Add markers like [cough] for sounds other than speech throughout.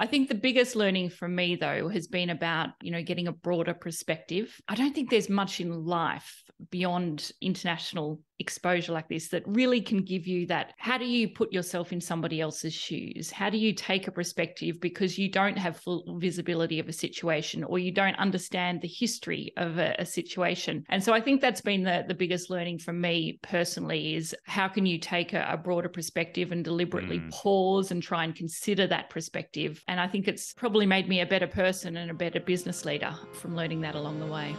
I think the biggest learning for me, though, has been about, you know, getting a broader perspective. I don't think there's much in life beyond international exposure like this that really can give you that. How do you put yourself in somebody else's shoes? How do you take a perspective because you don't have full visibility of a situation or you don't understand the history of a, a situation? And so I think that's been the, the biggest learning for me personally is how can you take a, a broader perspective and deliberately mm. pause and try and consider that perspective and I think it's probably made me a better person and a better business leader from learning that along the way.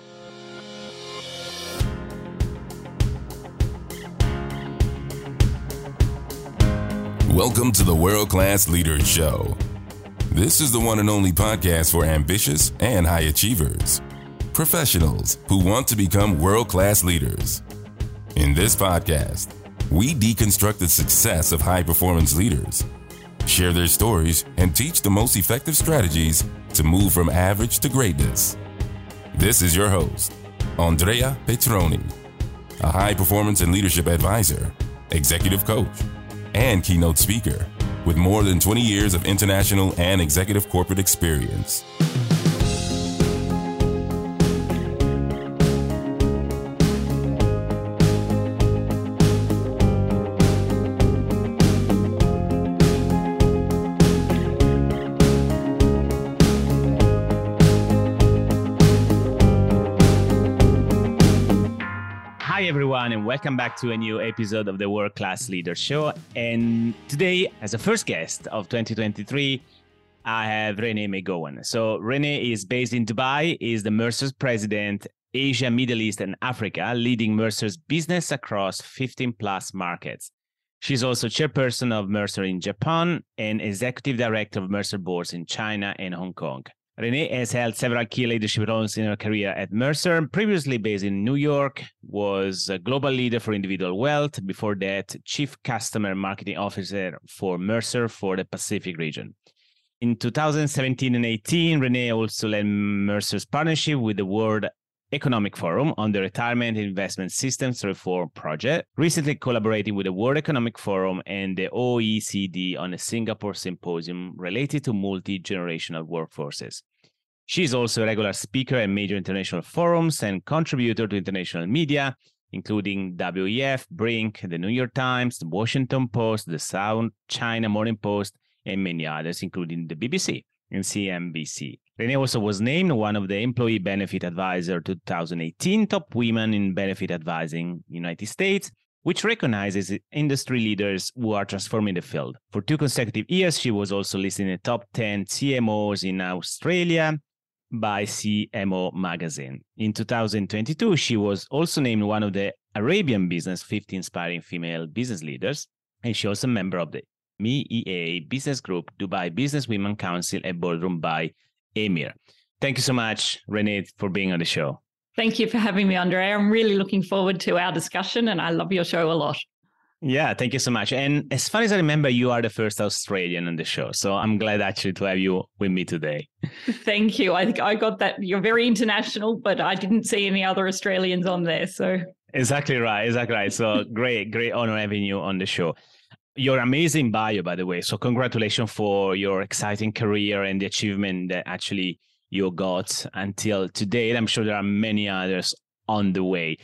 Welcome to the World Class Leaders Show. This is the one and only podcast for ambitious and high achievers, professionals who want to become world class leaders. In this podcast, we deconstruct the success of high performance leaders share their stories, and teach the most effective strategies to move from average to greatness. This is your host, Andrea Petroni, a high performance and leadership advisor, executive coach, and keynote speaker with more than 20 years of international and executive corporate experience. Welcome back to a new episode of the World Class Leader Show. And today, as a first guest of 2023, I have Renée McGowan. So Renée is based in Dubai, is the Mercer's president, Asia, Middle East, and Africa, leading Mercer's business across 15 plus markets. She's also chairperson of Mercer in Japan and executive director of Mercer boards in China and Hong Kong. Renée has held several key leadership roles in her career at Mercer. Previously based in New York, was a global leader for individual wealth. Before that, chief customer marketing officer for Mercer for the Pacific region. In 2017 and 18, Renée also led Mercer's partnership with the World Economic Forum on the Retirement Investment Systems Reform Project, recently collaborating with the World Economic Forum and the OECD on a Singapore symposium related to multi generational workforces. She is also a regular speaker at major international forums and contributor to international media, including WEF, Brink, the New York Times, the Washington Post, the South China Morning Post, and many others, including the BBC and CNBC. Renée also was named one of the Employee Benefit Advisor 2018 Top Women in Benefit Advising United States, which recognizes industry leaders who are transforming the field. For two consecutive years, she was also listed in the top 10 CMOs in Australia by CMO Magazine. In 2022, she was also named one of the Arabian Business 50 Inspiring Female Business Leaders, and she was a member of the MEA Business Group, Dubai Business Women Council, and Boardroom by EMIR. Thank you so much, Renée, for being on the show. Thank you for having me, Andre. I'm really looking forward to our discussion, and I love your show a lot. Yeah, thank you so much. And as far as I remember, you are the first Australian on the show. So I'm glad actually to have you with me today. [laughs] Thank you. I think I got that. You're very international, but I didn't see any other Australians on there. So exactly right. Exactly right. So [laughs] great, great honor having you on the show. Your amazing bio, by the way. So congratulations for your exciting career and the achievement that actually you got until today. I'm sure there are many others on the way.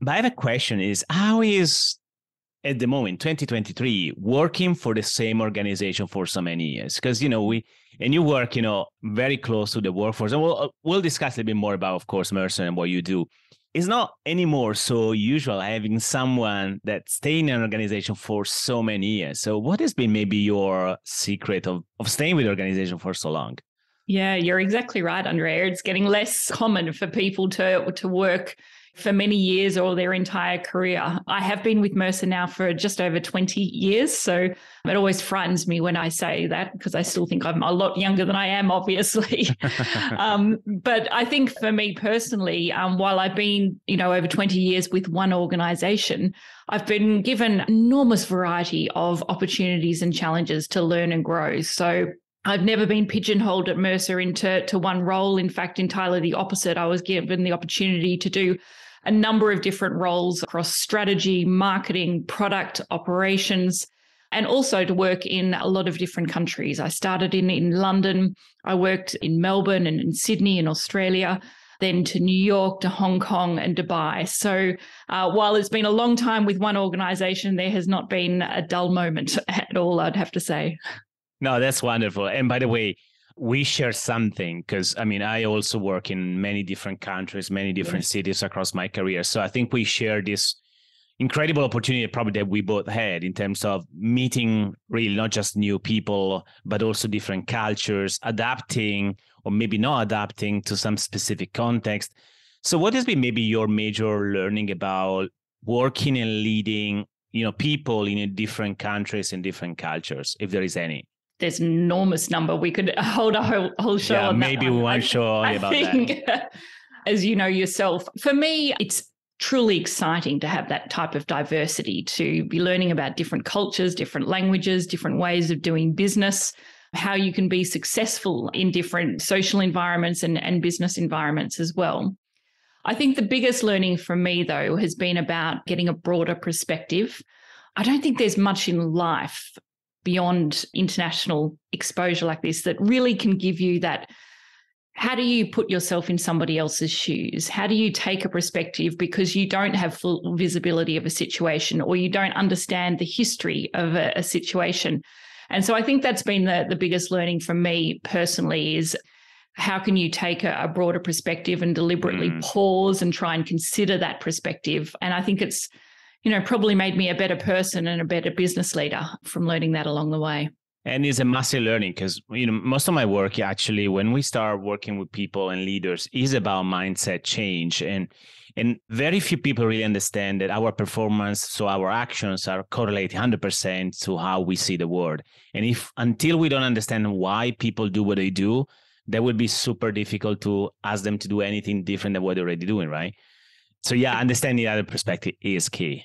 But I have a question: Is how is at the moment 2023 working for the same organization for so many years. Because you know we and you work you know very close to the workforce. And we'll we'll discuss a little bit more about of course mercer and what you do. It's not anymore so usual having someone that stay in an organization for so many years. So what has been maybe your secret of, of staying with the organization for so long? Yeah you're exactly right andrea. It's getting less common for people to to work for many years or their entire career. I have been with Mercer now for just over 20 years. So it always frightens me when I say that because I still think I'm a lot younger than I am, obviously. [laughs] um, but I think for me personally, um, while I've been, you know, over 20 years with one organization, I've been given enormous variety of opportunities and challenges to learn and grow. So I've never been pigeonholed at Mercer into to one role. In fact, entirely the opposite. I was given the opportunity to do a number of different roles across strategy, marketing, product operations. and also to work in a lot of different countries. I started in, in London, I worked in Melbourne and in Sydney in Australia then to New York, to Hong Kong, and Dubai. So uh, while it's been a long time with one organization, there has not been a dull moment [laughs] at all, I'd have to say. No, that's wonderful. And by the way, we share something because I mean, I also work in many different countries, many different yes. cities across my career. So I think we share this incredible opportunity probably that we both had in terms of meeting really not just new people, but also different cultures, adapting or maybe not adapting to some specific context. So what has been maybe your major learning about working and leading, you know, people in different countries and different cultures, if there is any? There's an enormous number. We could hold a whole, whole show yeah, on maybe one. one show I about think, that. [laughs] As you know yourself, for me, it's truly exciting to have that type of diversity, to be learning about different cultures, different languages, different ways of doing business, how you can be successful in different social environments and, and business environments as well. I think the biggest learning for me, though, has been about getting a broader perspective. I don't think there's much in life beyond international exposure like this that really can give you that how do you put yourself in somebody else's shoes? How do you take a perspective because you don't have full visibility of a situation or you don't understand the history of a, a situation? And so I think that's been the, the biggest learning for me personally is how can you take a, a broader perspective and deliberately mm. pause and try and consider that perspective? And I think it's you know, probably made me a better person and a better business leader from learning that along the way. And it's a massive learning because you know most of my work actually when we start working with people and leaders is about mindset change. And and very few people really understand that our performance so our actions are correlated 100% to how we see the world. And if until we don't understand why people do what they do that would be super difficult to ask them to do anything different than what they're already doing right? So yeah understanding the other perspective is key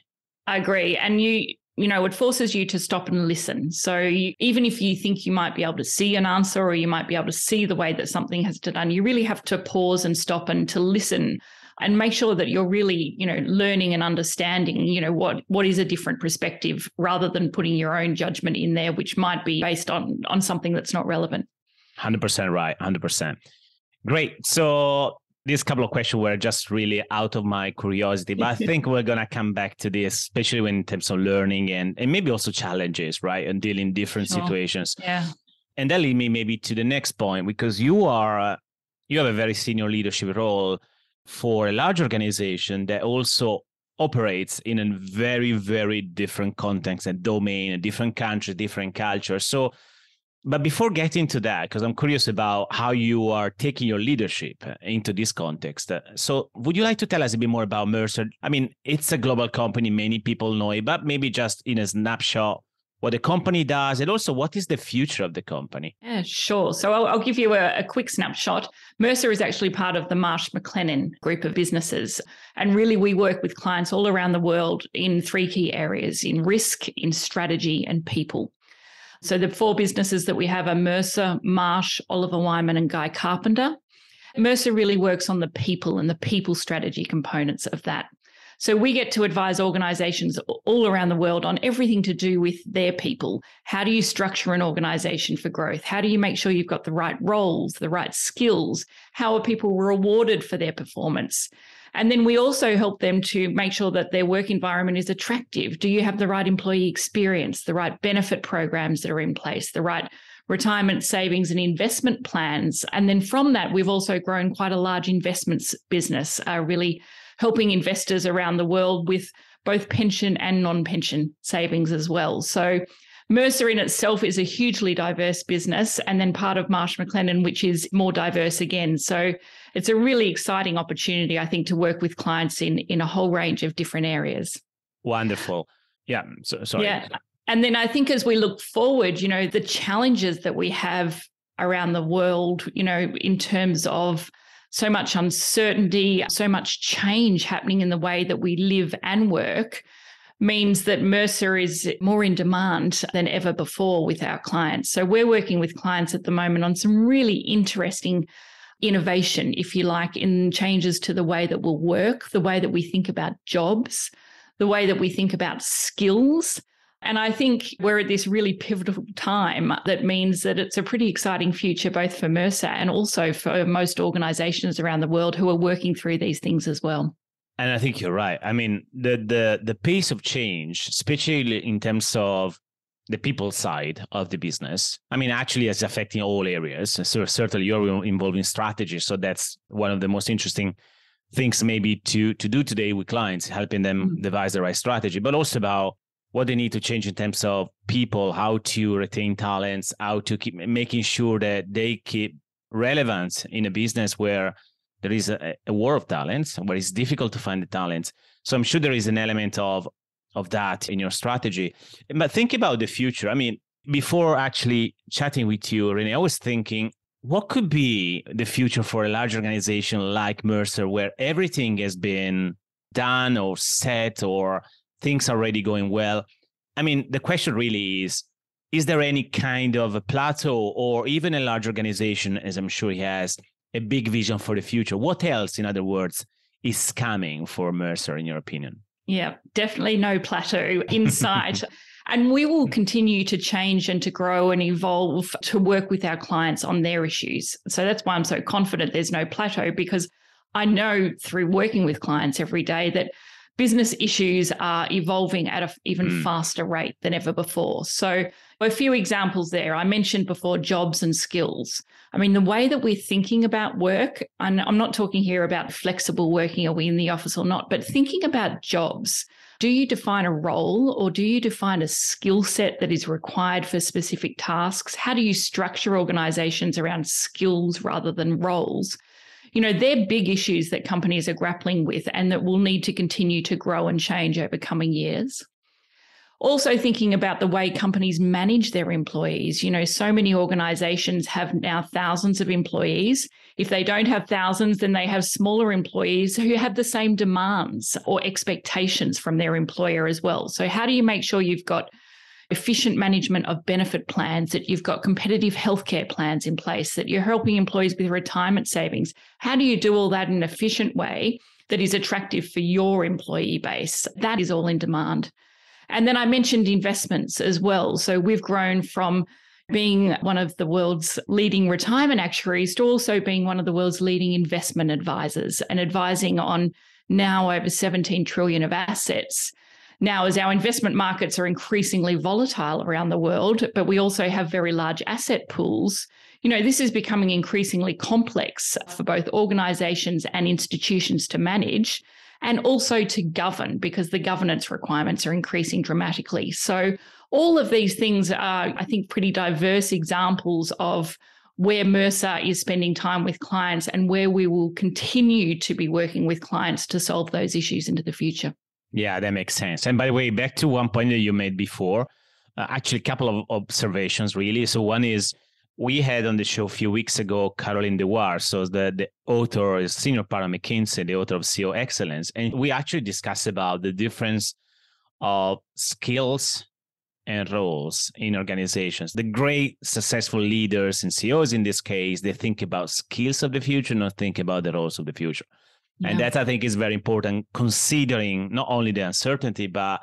I agree. And you, you know, it forces you to stop and listen. So you, even if you think you might be able to see an answer or you might be able to see the way that something has to done, you really have to pause and stop and to listen and make sure that you're really, you know, learning and understanding, you know, what what is a different perspective rather than putting your own judgment in there, which might be based on on something that's not relevant. Hundred percent right. Hundred percent. Great. So these couple of questions were just really out of my curiosity, but I [laughs] think we're gonna come back to this, especially when in terms of learning and and maybe also challenges, right, and dealing different sure. situations. Yeah. And that lead me maybe to the next point because you are uh, you have a very senior leadership role for a large organization that also operates in a very very different context and domain, a different country, different culture. So but before getting to that, because I'm curious about how you are taking your leadership uh, into this context. Uh, so, would you like to tell us a bit more about Mercer? I mean, it's a global company, many people know it, but maybe just in a snapshot, what the company does, and also what is the future of the company? Yeah, sure. So, I'll, I'll give you a, a quick snapshot. Mercer is actually part of the Marsh McLennan group of businesses. And really, we work with clients all around the world in three key areas in risk, in strategy, and people. So the four businesses that we have are Mercer, Marsh, Oliver Wyman, and Guy Carpenter. Mercer really works on the people and the people strategy components of that. So we get to advise organizations all around the world on everything to do with their people. How do you structure an organization for growth? How do you make sure you've got the right roles, the right skills? How are people rewarded for their performance? And then we also help them to make sure that their work environment is attractive. Do you have the right employee experience, the right benefit programs that are in place, the right retirement savings and investment plans? And then from that, we've also grown quite a large investments business, uh, really helping investors around the world with both pension and non pension savings as well. So Mercer in itself is a hugely diverse business, and then part of Marsh McLennan, which is more diverse again. So it's a really exciting opportunity, I think, to work with clients in in a whole range of different areas. Wonderful. Yeah. So, sorry. Yeah. And then I think as we look forward, you know, the challenges that we have around the world, you know, in terms of so much uncertainty, so much change happening in the way that we live and work means that Mercer is more in demand than ever before with our clients. So we're working with clients at the moment on some really interesting innovation, if you like, in changes to the way that we'll work, the way that we think about jobs, the way that we think about skills. And I think we're at this really pivotal time that means that it's a pretty exciting future, both for Mercer and also for most organizations around the world who are working through these things as well. And I think you're right. I mean, the the the pace of change, especially in terms of the people side of the business. I mean, actually, it's affecting all areas. So certainly, you're involved in strategy, so that's one of the most interesting things maybe to to do today with clients, helping them mm-hmm. devise the right strategy, but also about what they need to change in terms of people, how to retain talents, how to keep making sure that they keep relevant in a business where there is a, a war of talents where it's difficult to find the talents. So I'm sure there is an element of of that in your strategy. But think about the future. I mean, before actually chatting with you, Renée, I was thinking, what could be the future for a large organization like Mercer, where everything has been done or set or things are already going well? I mean, the question really is is there any kind of a plateau or even a large organization, as I'm sure he has, a big vision for the future. What else, in other words, is coming for Mercer, in your opinion? Yeah, definitely no plateau in sight. [laughs] and we will continue to change and to grow and evolve to work with our clients on their issues. So that's why I'm so confident there's no plateau because I know through working with clients every day that business issues are evolving at an even mm. faster rate than ever before. So a few examples there. I mentioned before jobs and skills. I mean, the way that we're thinking about work, and I'm not talking here about flexible working, are we in the office or not, but thinking about jobs. Do you define a role or do you define a skill set that is required for specific tasks? How do you structure organizations around skills rather than roles? You know, they're big issues that companies are grappling with and that will need to continue to grow and change over coming years. Also, thinking about the way companies manage their employees. You know, so many organizations have now thousands of employees. If they don't have thousands, then they have smaller employees who have the same demands or expectations from their employer as well. So, how do you make sure you've got efficient management of benefit plans, that you've got competitive healthcare plans in place, that you're helping employees with retirement savings? How do you do all that in an efficient way that is attractive for your employee base? That is all in demand. And then I mentioned investments as well. So we've grown from being one of the world's leading retirement actuaries to also being one of the world's leading investment advisors and advising on now over 17 trillion of assets. Now, as our investment markets are increasingly volatile around the world, but we also have very large asset pools, you know, this is becoming increasingly complex for both organizations and institutions to manage and also to govern because the governance requirements are increasing dramatically. So, all of these things are, I think, pretty diverse examples of where Mercer is spending time with clients and where we will continue to be working with clients to solve those issues into the future. Yeah, that makes sense. And by the way, back to one point that you made before, uh, actually, a couple of observations really. So, one is we had on the show a few weeks ago Caroline Dewar, so the, the author senior partner McKinsey, the author of CEO Excellence, and we actually discussed about the difference of skills and roles in organizations. The great successful leaders and CEOs in this case, they think about skills of the future, not think about the roles of the future. Yeah. And that I think is very important, considering not only the uncertainty, but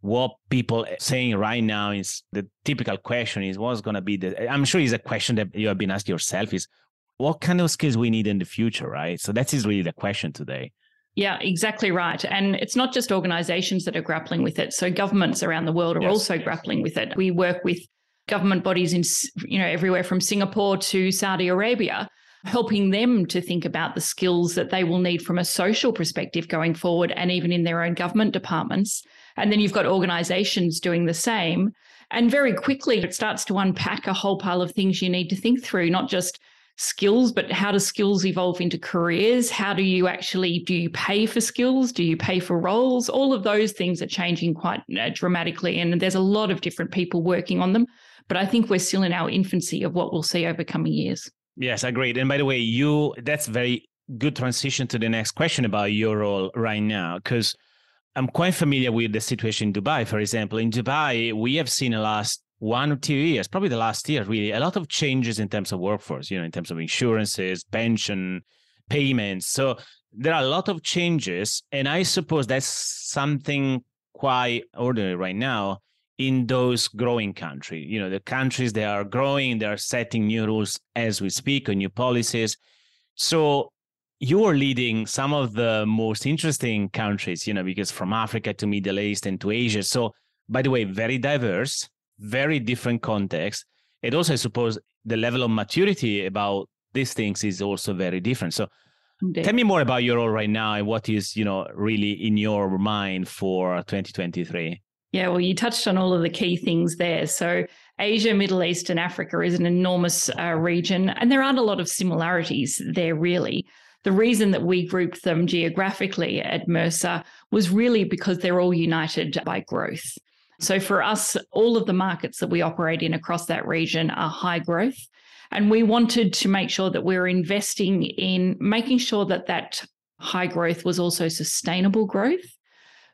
what people saying right now is the typical question is what's going to be the i'm sure it's a question that you have been asked yourself is what kind of skills we need in the future right so that is really the question today yeah, exactly right. And it's not just organizations that are grappling with it. So governments around the world are yes, also grappling with it. We work with government bodies in you know everywhere from Singapore to Saudi Arabia helping them to think about the skills that they will need from a social perspective going forward and even in their own government departments and then you've got organizations doing the same. And very quickly, it starts to unpack a whole pile of things you need to think through, not just skills, but how do skills evolve into careers? How do you actually do you pay for skills? Do you pay for roles? All of those things are changing quite uh, dramatically, and there's a lot of different people working on them. But I think we're still in our infancy of what we'll see over coming years. Yes, agreed. And by the way, you that's very good transition to the next question about your role right now, because I'm quite familiar with the situation in Dubai, for example. In Dubai, we have seen the last one or two years, probably the last year, really, a lot of changes in terms of workforce, you know, in terms of insurances, pension, payments. So there are a lot of changes. And I suppose that's something quite ordinary right now in those growing countries. You know, the countries they are growing, they are setting new rules as we speak or new policies. So you're leading some of the most interesting countries, you know, because from Africa to Middle East and to Asia. So, by the way, very diverse, very different context. And also, I suppose the level of maturity about these things is also very different. So, Indeed. tell me more about your role right now and what is, you know, really in your mind for 2023. Yeah, well, you touched on all of the key things there. So, Asia, Middle East, and Africa is an enormous uh, region, and there aren't a lot of similarities there, really. The reason that we grouped them geographically at Mercer was really because they're all united by growth. So, for us, all of the markets that we operate in across that region are high growth. And we wanted to make sure that we we're investing in making sure that that high growth was also sustainable growth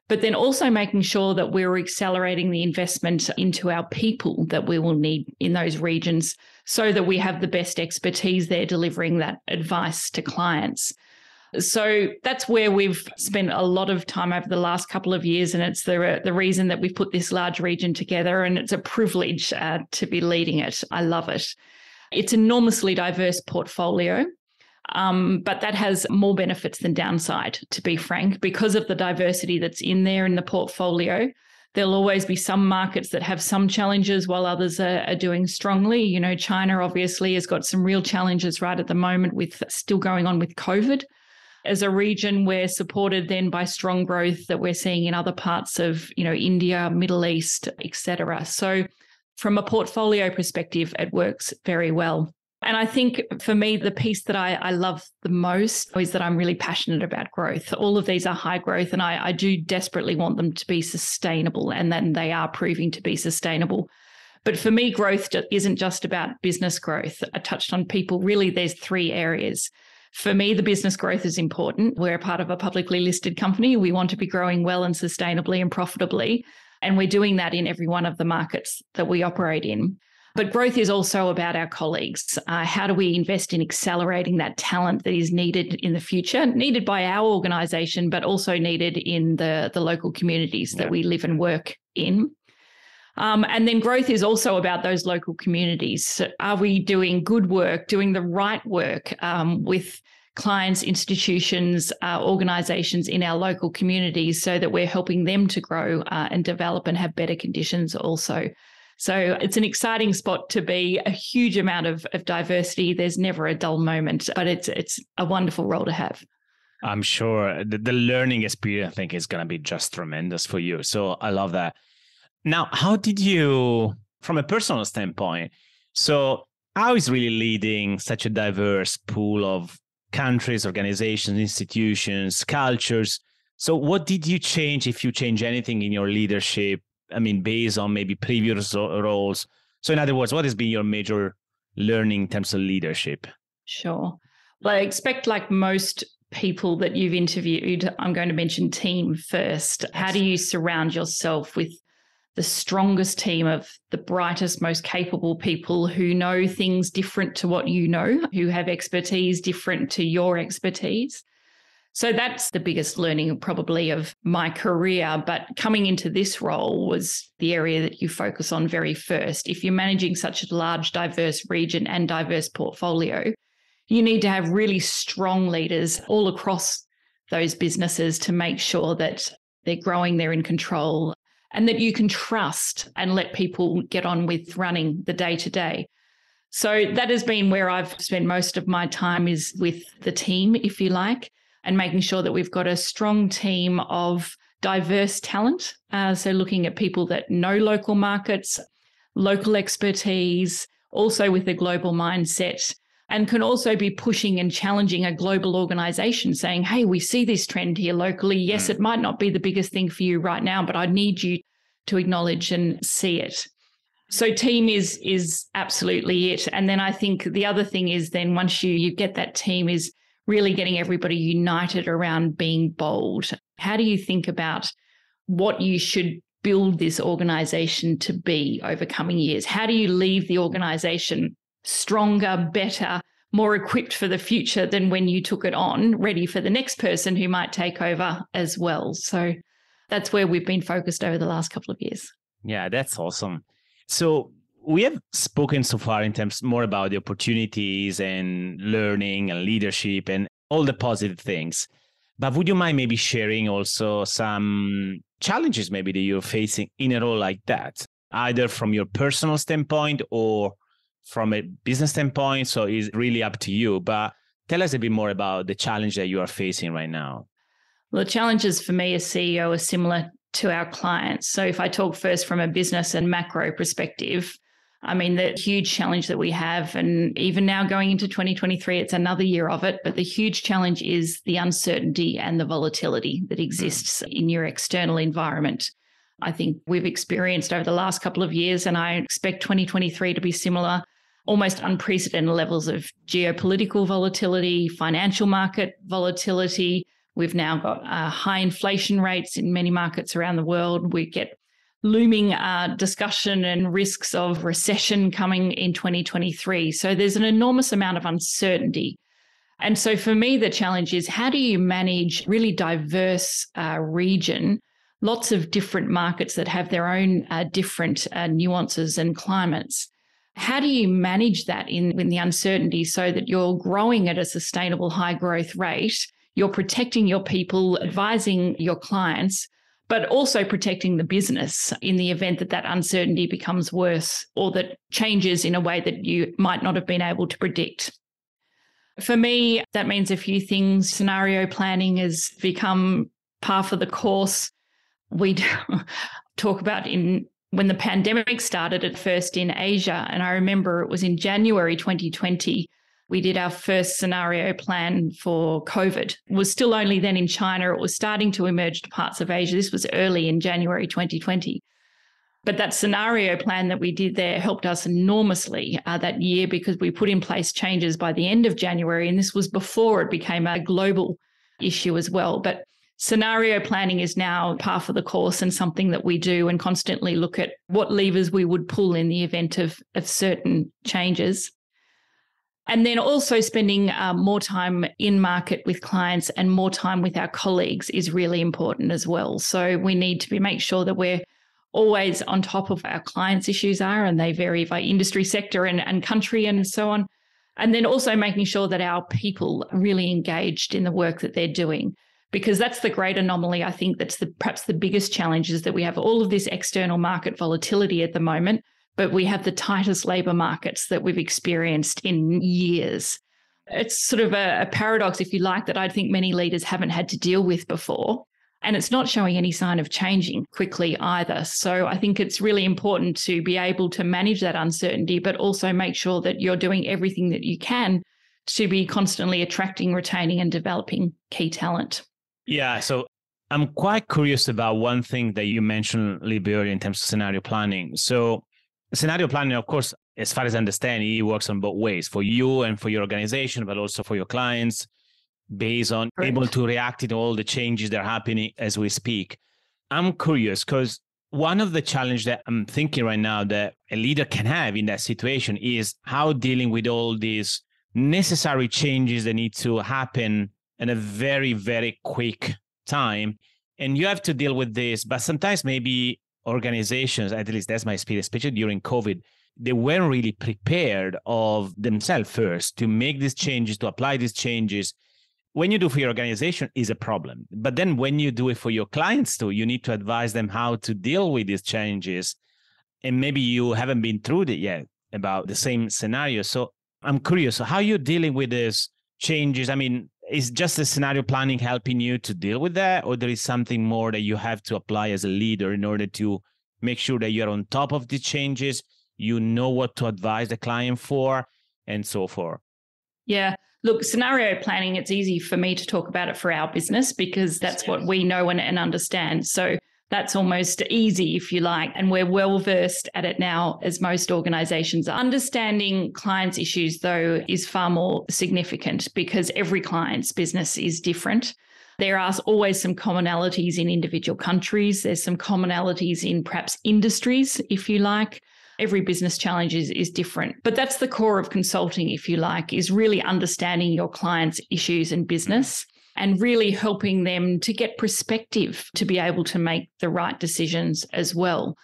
but then also making sure that we're accelerating the investment into our people that we will need in those regions so that we have the best expertise there delivering that advice to clients. So that's where we've spent a lot of time over the last couple of years. And it's the, the reason that we've put this large region together. And it's a privilege uh, to be leading it. I love it. It's enormously diverse portfolio. Um, but that has more benefits than downside, to be frank, because of the diversity that's in there in the portfolio. There'll always be some markets that have some challenges while others are, are, doing strongly. You know, China obviously has got some real challenges right at the moment with still going on with COVID. As a region, we're supported then by strong growth that we're seeing in other parts of, you know, India, Middle East, etc. So from a portfolio perspective, it works very well. And I think for me, the piece that I, I love the most is that I'm really passionate about growth. All of these are high growth, and I, I do desperately want them to be sustainable, and then they are proving to be sustainable. But for me, growth isn't just about business growth. I touched on people. Really, there's three areas. For me, the business growth is important. We're part of a publicly listed company. We want to be growing well and sustainably and profitably. And we're doing that in every one of the markets that we operate in. But growth is also about our colleagues. Uh, how do we invest in accelerating that talent that is needed in the future, needed by our organization, but also needed in the, the local communities that yeah. we live and work in? Um, and then growth is also about those local communities. So are we doing good work, doing the right work um, with clients, institutions, uh, organizations in our local communities so that we're helping them to grow uh, and develop and have better conditions also? So it's an exciting spot to be, a huge amount of, of diversity. There's never a dull moment, but it's it's a wonderful role to have. I'm sure the, the learning experience, I think, is going to be just tremendous for you. So I love that. Now, how did you, from a personal standpoint, so how is really leading such a diverse pool of countries, organizations, institutions, cultures? So, what did you change, if you change anything in your leadership I mean, based on maybe previous roles. So, in other words, what has been your major learning in terms of leadership? Sure. Well, I expect, like most people that you've interviewed, I'm going to mention team first. How do you surround yourself with the strongest team of the brightest, most capable people who know things different to what you know, who have expertise different to your expertise? So that's the biggest learning probably of my career. But coming into this role was the area that you focus on very first. If you're managing such a large, diverse region and diverse portfolio, you need to have really strong leaders all across those businesses to make sure that they're growing, they're in control, and that you can trust and let people get on with running the day to day. So that has been where I've spent most of my time is with the team, if you like and making sure that we've got a strong team of diverse talent. Uh, so, looking at people that know local markets, local expertise, also with a global mindset, and can also be pushing and challenging a global organization, saying, Hey, we see this trend here locally. Yes, mm. it might not be the biggest thing for you right now, but I need you to acknowledge and see it. So team is is absolutely it. And then I think the other thing is then once you you get that team is really getting everybody united around being bold. How do you think about what you should build this organization to be over coming years? How do you leave the organization stronger, better, more equipped for the future than when you took it on, ready for the next person who might take over as well? So that's where we've been focused over the last couple of years. Yeah, that's awesome. So we have spoken so far in terms more about the opportunities and learning and leadership and all the positive things. But would you mind maybe sharing also some challenges maybe that you're facing in a role like that, either from your personal standpoint or from a business standpoint? So it's really up to you. But tell us a bit more about the challenge that you are facing right now. Well, the challenges for me as CEO are similar to our clients. So if I talk first from a business and macro perspective, I mean, the huge challenge that we have, and even now going into 2023, it's another year of it. But the huge challenge is the uncertainty and the volatility that exists in your external environment. I think we've experienced over the last couple of years, and I expect 2023 to be similar almost unprecedented levels of geopolitical volatility, financial market volatility. We've now got uh, high inflation rates in many markets around the world. We get looming uh, discussion and risks of recession coming in 2023. So there's an enormous amount of uncertainty. And so for me, the challenge is how do you manage really diverse uh, region, lots of different markets that have their own uh, different uh, nuances and climates. How do you manage that in, in the uncertainty so that you're growing at a sustainable high growth rate? You're protecting your people, advising your clients, but also protecting the business in the event that that uncertainty becomes worse or that changes in a way that you might not have been able to predict. For me, that means a few things. Scenario planning has become par for the course. We [laughs] talk about in when the pandemic started at first in Asia, and I remember it was in January 2020 we did our first scenario plan for COVID. It was still only then in China. It was starting to emerge to parts of Asia. This was early in January 2020. But that scenario plan that we did there helped us enormously uh, that year because we put in place changes by the end of January. And this was before it became a global issue as well. But scenario planning is now par for the course and something that we do and constantly look at what levers we would pull in the event of, of certain changes. And then also spending uh, more time in market with clients and more time with our colleagues is really important as well. So we need to be make sure that we're always on top of our clients' issues are, and they vary by industry sector and, and country and so on. And then also making sure that our people are really engaged in the work that they're doing. Because that's the great anomaly. I think that's the perhaps the biggest challenge is that we have all of this external market volatility at the moment but we have the tightest labor markets that we've experienced in years. It's sort of a, a, paradox, if you like, that I think many leaders haven't had to deal with before. And it's not showing any sign of changing quickly either. So I think it's really important to be able to manage that uncertainty, but also make sure that you're doing everything that you can to be constantly attracting, retaining, and developing key talent. Yeah. So I'm quite curious about one thing that you mentioned a little bit earlier in terms of scenario planning. So scenario planning, of course, as far as I understand, it works on both ways for you and for your organization, but also for your clients, based on Correct. able to react to all the changes that are happening as we speak. I'm curious because one of the challenge that I'm thinking right now that a leader can have in that situation is how dealing with all these necessary changes that need to happen in a very, very quick time. And you have to deal with this, but sometimes maybe organizations, at least that's my experience, especially during COVID, they weren't really prepared of themselves first to make these changes, to apply these changes. When you do for your organization is a problem. But then when you do it for your clients too, you need to advise them how to deal with these changes. And maybe you haven't been through it yet about the same scenario. So I'm curious, how are you dealing with these changes? I mean, is just the scenario planning helping you to deal with that or there is something more that you have to apply as a leader in order to make sure that you're on top of the changes you know what to advise the client for and so forth? Yeah. Look scenario planning it's easy for me to talk about it for our business because that's what we know and, and understand. So that's almost easy, if you like. And we're well versed at it now, as most organizations are. Understanding clients' issues, though, is far more significant because every client's business is different. There are always some commonalities in individual countries. There's some commonalities in perhaps industries, if you like. Every business challenge is, is different. But that's the core of consulting, if you like, is really understanding your client's issues and business and really helping them to get perspective to be able to make the right decisions as well.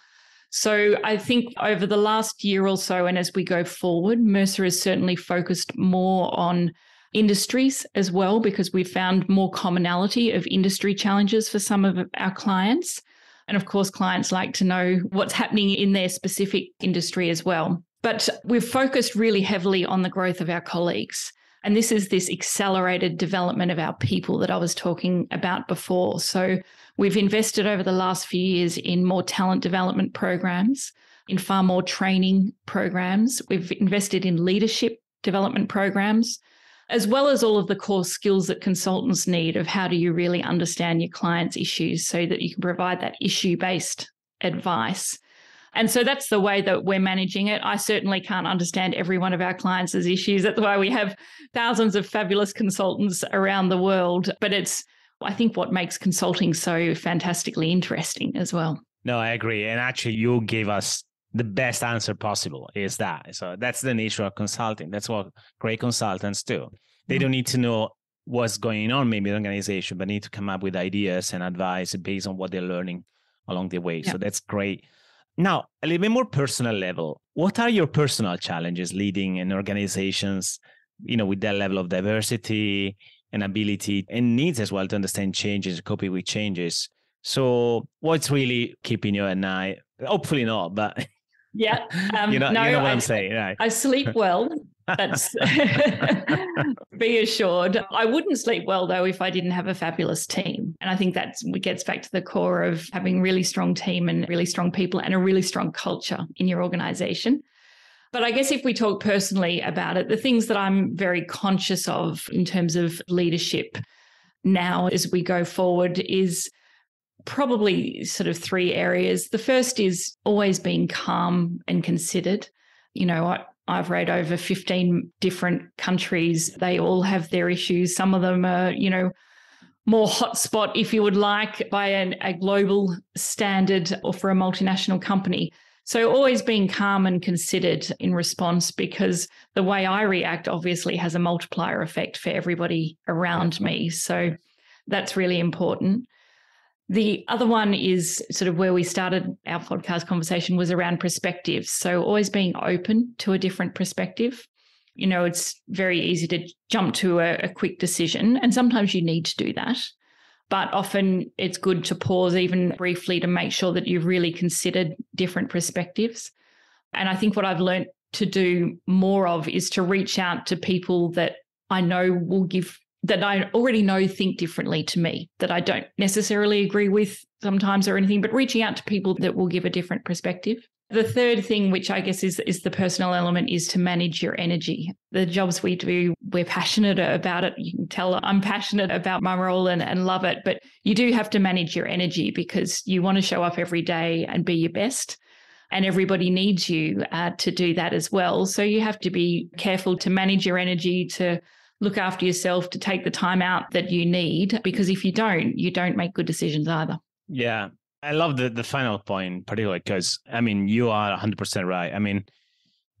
So I think over the last year or so, and as we go forward, Mercer has certainly focused more on industries as well, because we've found more commonality of industry challenges for some of our clients. And of course, clients like to know what's happening in their specific industry as well. But we've focused really heavily on the growth of our colleagues. And this is this accelerated development of our people that I was talking about before. So we've invested over the last few years in more talent development programs, in far more training programs. We've invested in leadership development programs, as well as all of the core skills that consultants need of how do you really understand your client's issues so that you can provide that issue based advice and so that's the way that we're managing it. I certainly can't understand every one of our clients' issues. That's why we have thousands of fabulous consultants around the world. But it's, I think, what makes consulting so fantastically interesting as well. No, I agree. And actually, you gave us the best answer possible is that. So that's the nature of consulting. That's what great consultants do. They mm-hmm. don't need to know what's going on maybe in the organization, but need to come up with ideas and advice based on what they're learning along the way. Yeah. So that's great. Now, a little bit more personal level. What are your personal challenges leading in organizations, you know, with that level of diversity and ability and needs as well to understand changes, copy with changes? So, what's really keeping you at night? Hopefully not, but yeah, [laughs] um, you know, no, you know what I, am saying? I sleep [laughs] well. That's [laughs] be assured. I wouldn't sleep well though if I didn't have a fabulous team. And I think that gets back to the core of having really strong team and really strong people and a really strong culture in your organization. But I guess if we talk personally about it, the things that I'm very conscious of in terms of leadership now as we go forward is probably sort of three areas. The first is always being calm and considered. You know, I, I've read over 15 different countries. They all have their issues. Some of them are, you know, more hotspot, if you would like, by an, a global standard or for a multinational company. So always being calm and considered in response because the way I react obviously has a multiplier effect for everybody around me. So that's really important. The other one is sort of where we started our podcast conversation was around perspectives. So always being open to a different perspective. You know, it's very easy to jump to a, a quick decision, and sometimes you need to do that. But often it's good to pause even briefly to make sure that you've really considered different perspectives. And I think what I've learned to do more of is to reach out to people that I know will give that I already know think differently to me, that I don't necessarily agree with sometimes or anything, but reaching out to people that will give a different perspective. The third thing, which I guess is, is the personal element, is to manage your energy. The jobs we do, we're passionate about it. You can tell I'm passionate about my role and, and love it, but you do have to manage your energy because you want to show up every day and be your best. And everybody needs you uh, to do that as well. So you have to be careful to manage your energy, to look after yourself, to take the time out that you need. Because if you don't, you don't make good decisions either. Yeah. I love the, the final point, particularly because, I mean, you are 100% right. I mean,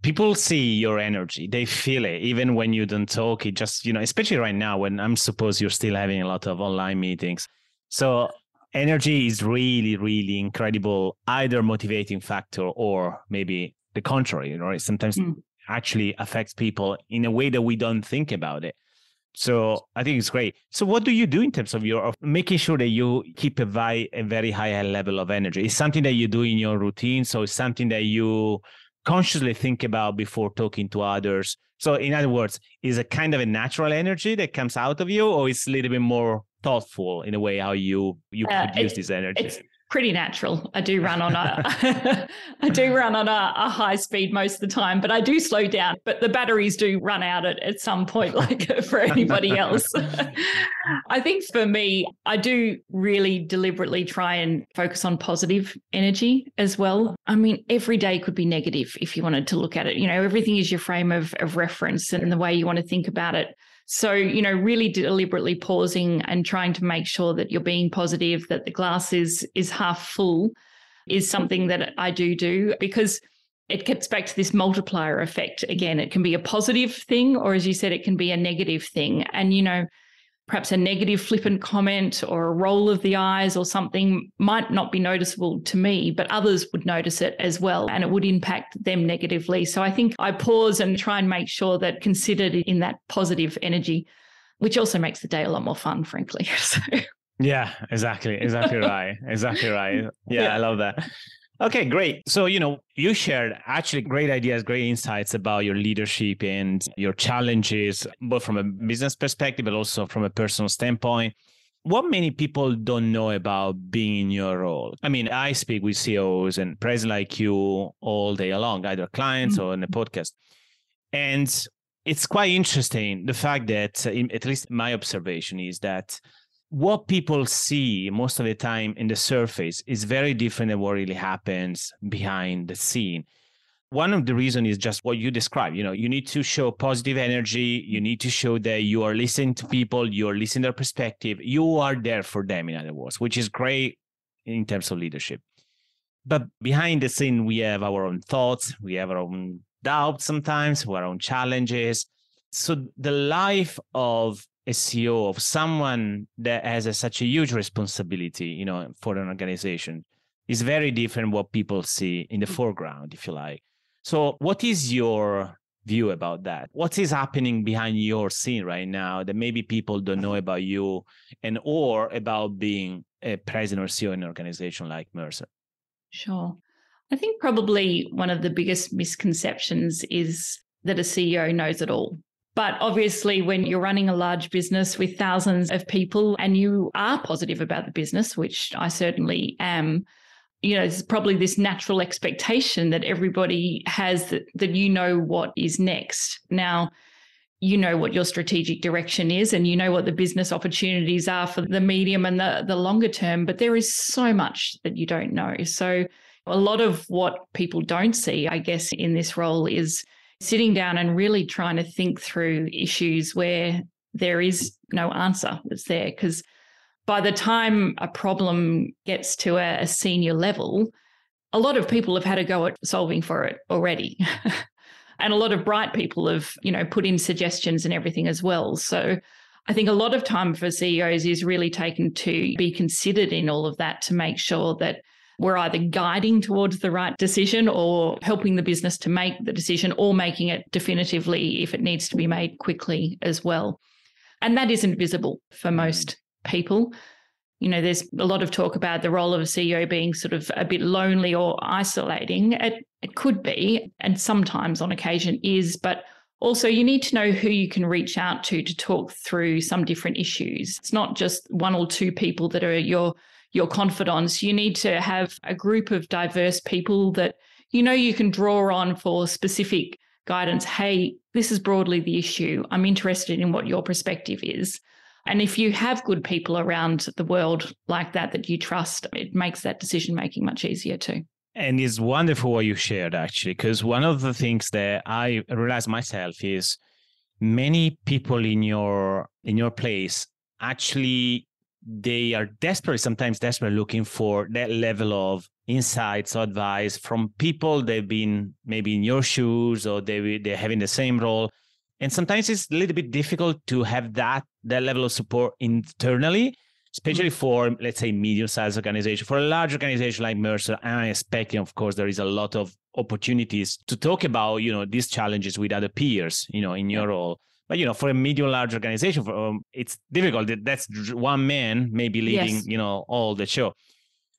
people see your energy, they feel it, even when you don't talk. It just, you know, especially right now when I'm supposed you're still having a lot of online meetings. So, energy is really, really incredible, either motivating factor or maybe the contrary, right? Sometimes mm actually affects people in a way that we don't think about it. So I think it's great. So what do you do in terms of your of making sure that you keep a, vi- a very high level of energy? It's something that you do in your routine. So it's something that you consciously think about before talking to others. So in other words, is a kind of a natural energy that comes out of you, or it's a little bit more thoughtful in a way how you you uh, produce this energy? It's, pretty natural. I do run on a [laughs] [laughs] I do run on a, a, high speed most of the time, but I do slow down. But the batteries do run out at, at some point, [laughs] like for anybody else. I think for me, I do really deliberately try and focus on positive energy as well. I mean, every day could be negative if you wanted to look at it. You know, everything is your frame of, of reference and the way you want to think about it. So, you know, really deliberately pausing and trying to make sure that you're being positive, that the glass is is half full is something that I do do because it gets back to this multiplier effect again. It can be a positive thing, or as you said, it can be a negative thing. And, you know, perhaps a negative flippant comment or a roll of the eyes or something might not be noticeable to me, but others would notice it as well and it would impact them negatively. So I think I pause and try and make sure that considered in that positive energy, which also makes the day a lot more fun, frankly. [laughs] So. Yeah, exactly. Exactly right. Exactly right. Yeah, [laughs] yeah, I love that. Okay, great. So, you know, you shared actually great ideas, great insights about your leadership and your challenges, both from a business perspective, but also from a personal standpoint. What many people don't know about being in your role? I mean, I speak with CEOs and presidents like you all day long, either clients mm-hmm. or in the podcast. And it's quite interesting the fact that, at least my observation, is that what people see most of the time in the surface is very different than what really happens behind the scene. One of the reasons is just what you described you know you need to show positive energy you need to show that you are listening to people you're listening to their perspective you are there for them in other words which is great in terms of leadership. But behind the scene we have our own thoughts we have our own doubts sometimes our own challenges. So the life of a CEO of someone that has a, such a huge responsibility, you know, for an organization is very different what people see in the foreground, if you like. So, what is your view about that? What is happening behind your scene right now that maybe people don't know about you and or about being a president or CEO in an organization like Mercer? Sure. I think probably one of the biggest misconceptions is that a CEO knows it all. But obviously, when you're running a large business with thousands of people and you are positive about the business, which I certainly am, you know, there's probably this natural expectation that everybody has that, that you know what is next. Now, you know what your strategic direction is and you know what the business opportunities are for the medium and the, the longer term, but there is so much that you don't know. So, a lot of what people don't see, I guess, in this role is sitting down and really trying to think through issues where there is no answer that's there. Because by the time a problem gets to a, a, senior level, a lot of people have had a go at solving for it already. [laughs] and a lot of bright people have, you know, put in suggestions and everything as well. So I think a lot of time for CEOs is really taken to be considered in all of that to make sure that we're either guiding towards the right decision or helping the business to make the decision or making it definitively if it needs to be made quickly as well. And that isn't visible for most people. You know, there's a lot of talk about the role of a CEO being sort of a bit lonely or isolating. It, it could be, and sometimes on occasion is, but also you need to know who you can reach out to to talk through some different issues. It's not just one or two people that are your your confidants. You need to have a group of diverse people that you know you can draw on for specific guidance. Hey, this is broadly the issue. I'm interested in what your perspective is. And if you have good people around the world like that that you trust, it makes that decision making much easier too. And it's wonderful what you shared actually, because one of the things that I realized myself is many people in your in your place actually they are desperate, sometimes desperate, looking for that level of insights or advice from people they've been maybe in your shoes or they they're having the same role. And sometimes it's a little bit difficult to have that that level of support internally, especially mm-hmm. for let's say medium-sized organization. For a large organization like Mercer, I'm expecting, of course, there is a lot of opportunities to talk about you know these challenges with other peers, you know, in your role. But you know, for a medium large organization, for, um, it's difficult. That's one man maybe leading, yes. you know, all the show.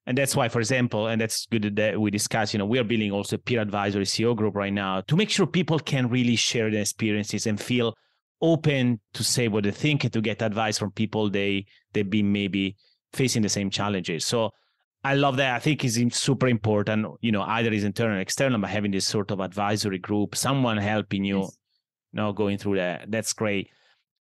And that's why, for example, and that's good that we discuss, you know, we are building also a peer advisory CEO group right now to make sure people can really share their experiences and feel open to say what they think and to get advice from people they they've been maybe facing the same challenges. So I love that. I think it's super important, you know, either is internal or external, but having this sort of advisory group, someone helping you yes know, going through that. That's great.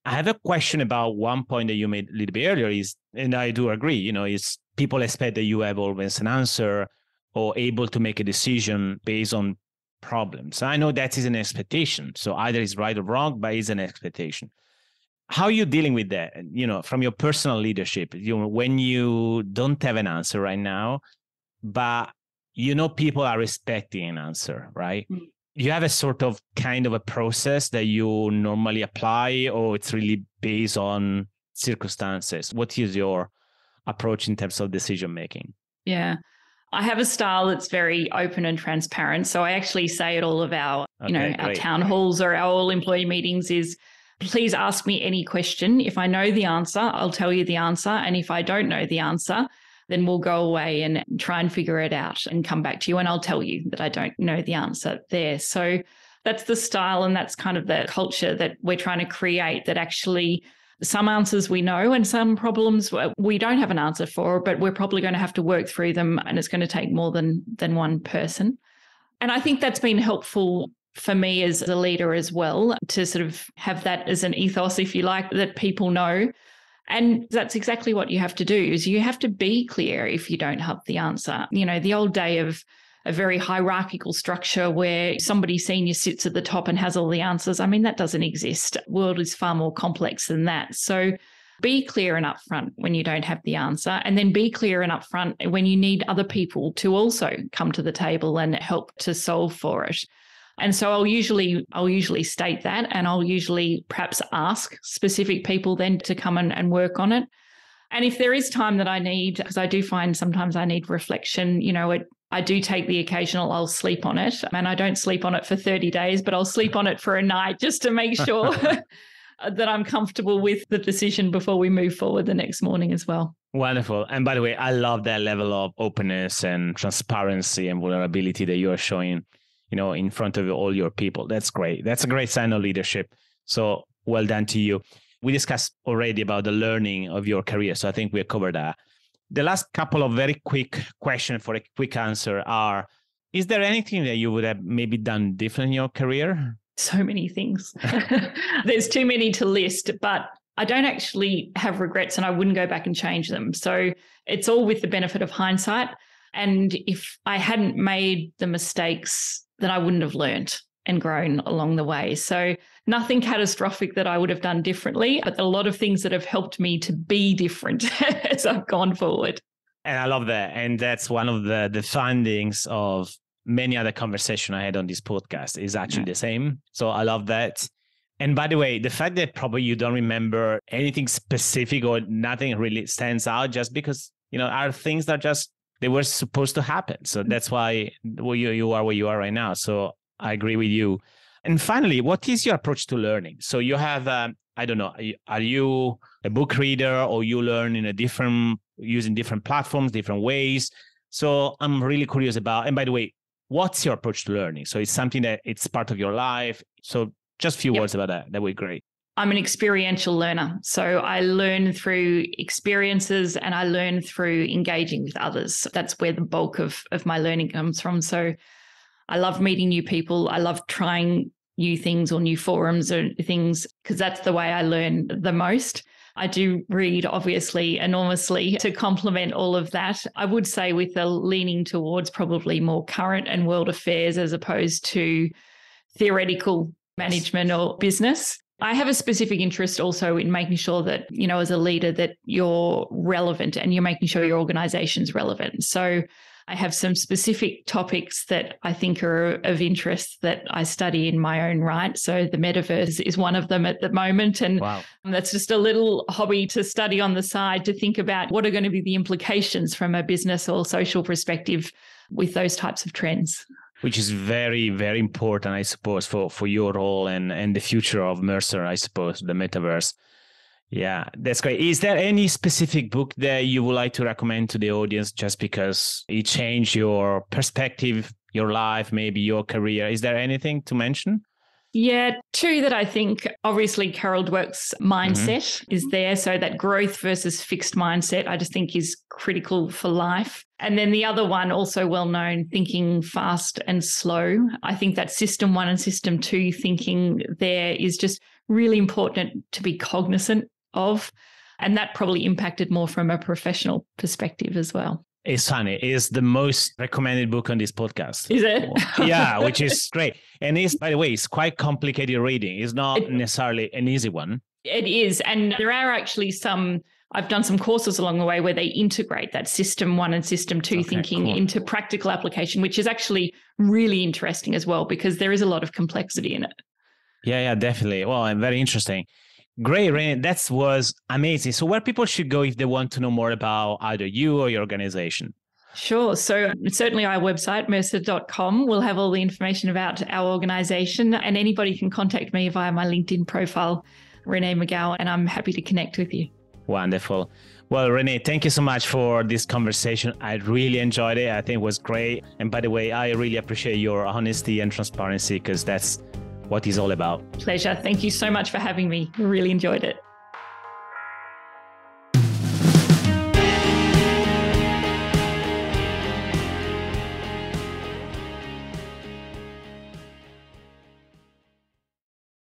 I have a question about one point that you made a little bit earlier is, and I do agree, you know, it's people expect that you have always an answer or able to make a decision based on problems. I know that is an expectation. So either it's right or wrong, but it's an expectation. How are you dealing with that? You know, from your personal leadership, you know, when you don't have an answer right now, but you know people are expecting an answer, right? Mm-hmm you have a sort of kind of a process that you normally apply or it's really based on circumstances? What is your approach in terms of decision making? Yeah. I have a style that's very open and transparent. So I actually say at all of our, okay, you know, great. our town halls or our all employee meetings is please ask me any question. If I know the answer, I'll tell you the answer. And if I don't know the answer, then we'll go away and try and figure it out and come back to you. And I'll tell you that I don't know the answer there. So that's the style and that's kind of the culture that we're trying to create that actually some answers we know and some problems we don't have an answer for but we're probably going to have to work through them and it's going to take more than than one person and i think that's been helpful for me as a leader as well to sort of have that as an ethos if you like that people know and that's exactly what you have to do is you have to be clear if you don't have the answer you know the old day of a very hierarchical structure where somebody senior sits at the top and has all the answers. I mean, that doesn't exist. World is far more complex than that. So be clear and upfront when you don't have the answer, and then be clear and upfront when you need other people to also come to the table and help to solve for it. And so I'll usually I'll usually state that and I'll usually perhaps ask specific people then to come and, and work on it. And if there is time that I need, because I do find sometimes I need reflection, you know, it I do take the occasional, I'll sleep on it. And I don't sleep on it for 30 days, but I'll sleep on it for a night just to make [laughs] sure [laughs] that I'm comfortable with the decision before we move forward the next morning as well. Wonderful. And by the way, I love that level of openness and transparency and vulnerability that you are showing, you know, in front of all your people. That's great. That's a great sign of leadership. So well done to you. We discussed already about the learning of your career. So I think we covered that the last couple of very quick questions for a quick answer are is there anything that you would have maybe done different in your career so many things [laughs] there's too many to list but i don't actually have regrets and i wouldn't go back and change them so it's all with the benefit of hindsight and if i hadn't made the mistakes then i wouldn't have learned and grown along the way so nothing catastrophic that I would have done differently, but a lot of things that have helped me to be different [laughs] as I've gone forward. And I love that. And that's one of the the findings of many other conversation I had on this podcast is actually yeah. the same. So I love that. And by the way, the fact that probably you don't remember anything specific or nothing really stands out just because, you know, are things that just they were supposed to happen. So that's why you you are where you are right now. So I agree with you. And finally, what is your approach to learning? So you have, um, I don't know, are you a book reader or you learn in a different, using different platforms, different ways? So I'm really curious about, and by the way, what's your approach to learning? So it's something that it's part of your life. So just a few yep. words about that. That would be great. I'm an experiential learner. So I learn through experiences and I learn through engaging with others. That's where the bulk of, of my learning comes from. So I love meeting new people. I love trying new things or new forums or things because that's the way I learn the most. I do read, obviously, enormously to complement all of that. I would say with a leaning towards probably more current and world affairs as opposed to theoretical management or business. I have a specific interest also in making sure that, you know, as a leader, that you're relevant and you're making sure your organization's relevant. So I have some specific topics that I think are of interest that I study in my own right. So the metaverse is one of them at the moment. And wow. that's just a little hobby to study on the side to think about what are going to be the implications from a business or social perspective with those types of trends which is very very important i suppose for for your role and and the future of mercer i suppose the metaverse yeah, that's great. Is there any specific book that you would like to recommend to the audience just because it changed your perspective, your life, maybe your career? Is there anything to mention? Yeah, two that I think obviously Carol Dweck's mindset mm-hmm. is there. So that growth versus fixed mindset, I just think is critical for life. And then the other one, also well known, thinking fast and slow. I think that system one and system two thinking there is just really important to be cognizant of. And that probably impacted more from a professional perspective as well. It's funny. It's the most recommended book on this podcast. Is it? [laughs] yeah, which is [laughs] great. And it's, by the way, it's quite complicated reading. It's not necessarily an easy one. It is. And there are actually some, I've done some courses along the way where they integrate that system one and system two okay, thinking cool. into practical application, which is actually really interesting as well, because there is a lot of complexity in it. Yeah, yeah, definitely. Well, and very interesting. Great, Rain. That was amazing. So, where people should go if they want to know more about either you or your organization? Sure. So, um, certainly our website, mercer.com, will have all the information about our organization, and anybody can contact me via my LinkedIn profile, Renée McGowan, and I'm happy to connect with you. Wonderful. Well, Renée, thank you so much for this conversation. I really enjoyed it. I think it was great. And by the way, I really appreciate your honesty and transparency because that's what it's all about. Pleasure. Thank you so much for having me. Really enjoyed it.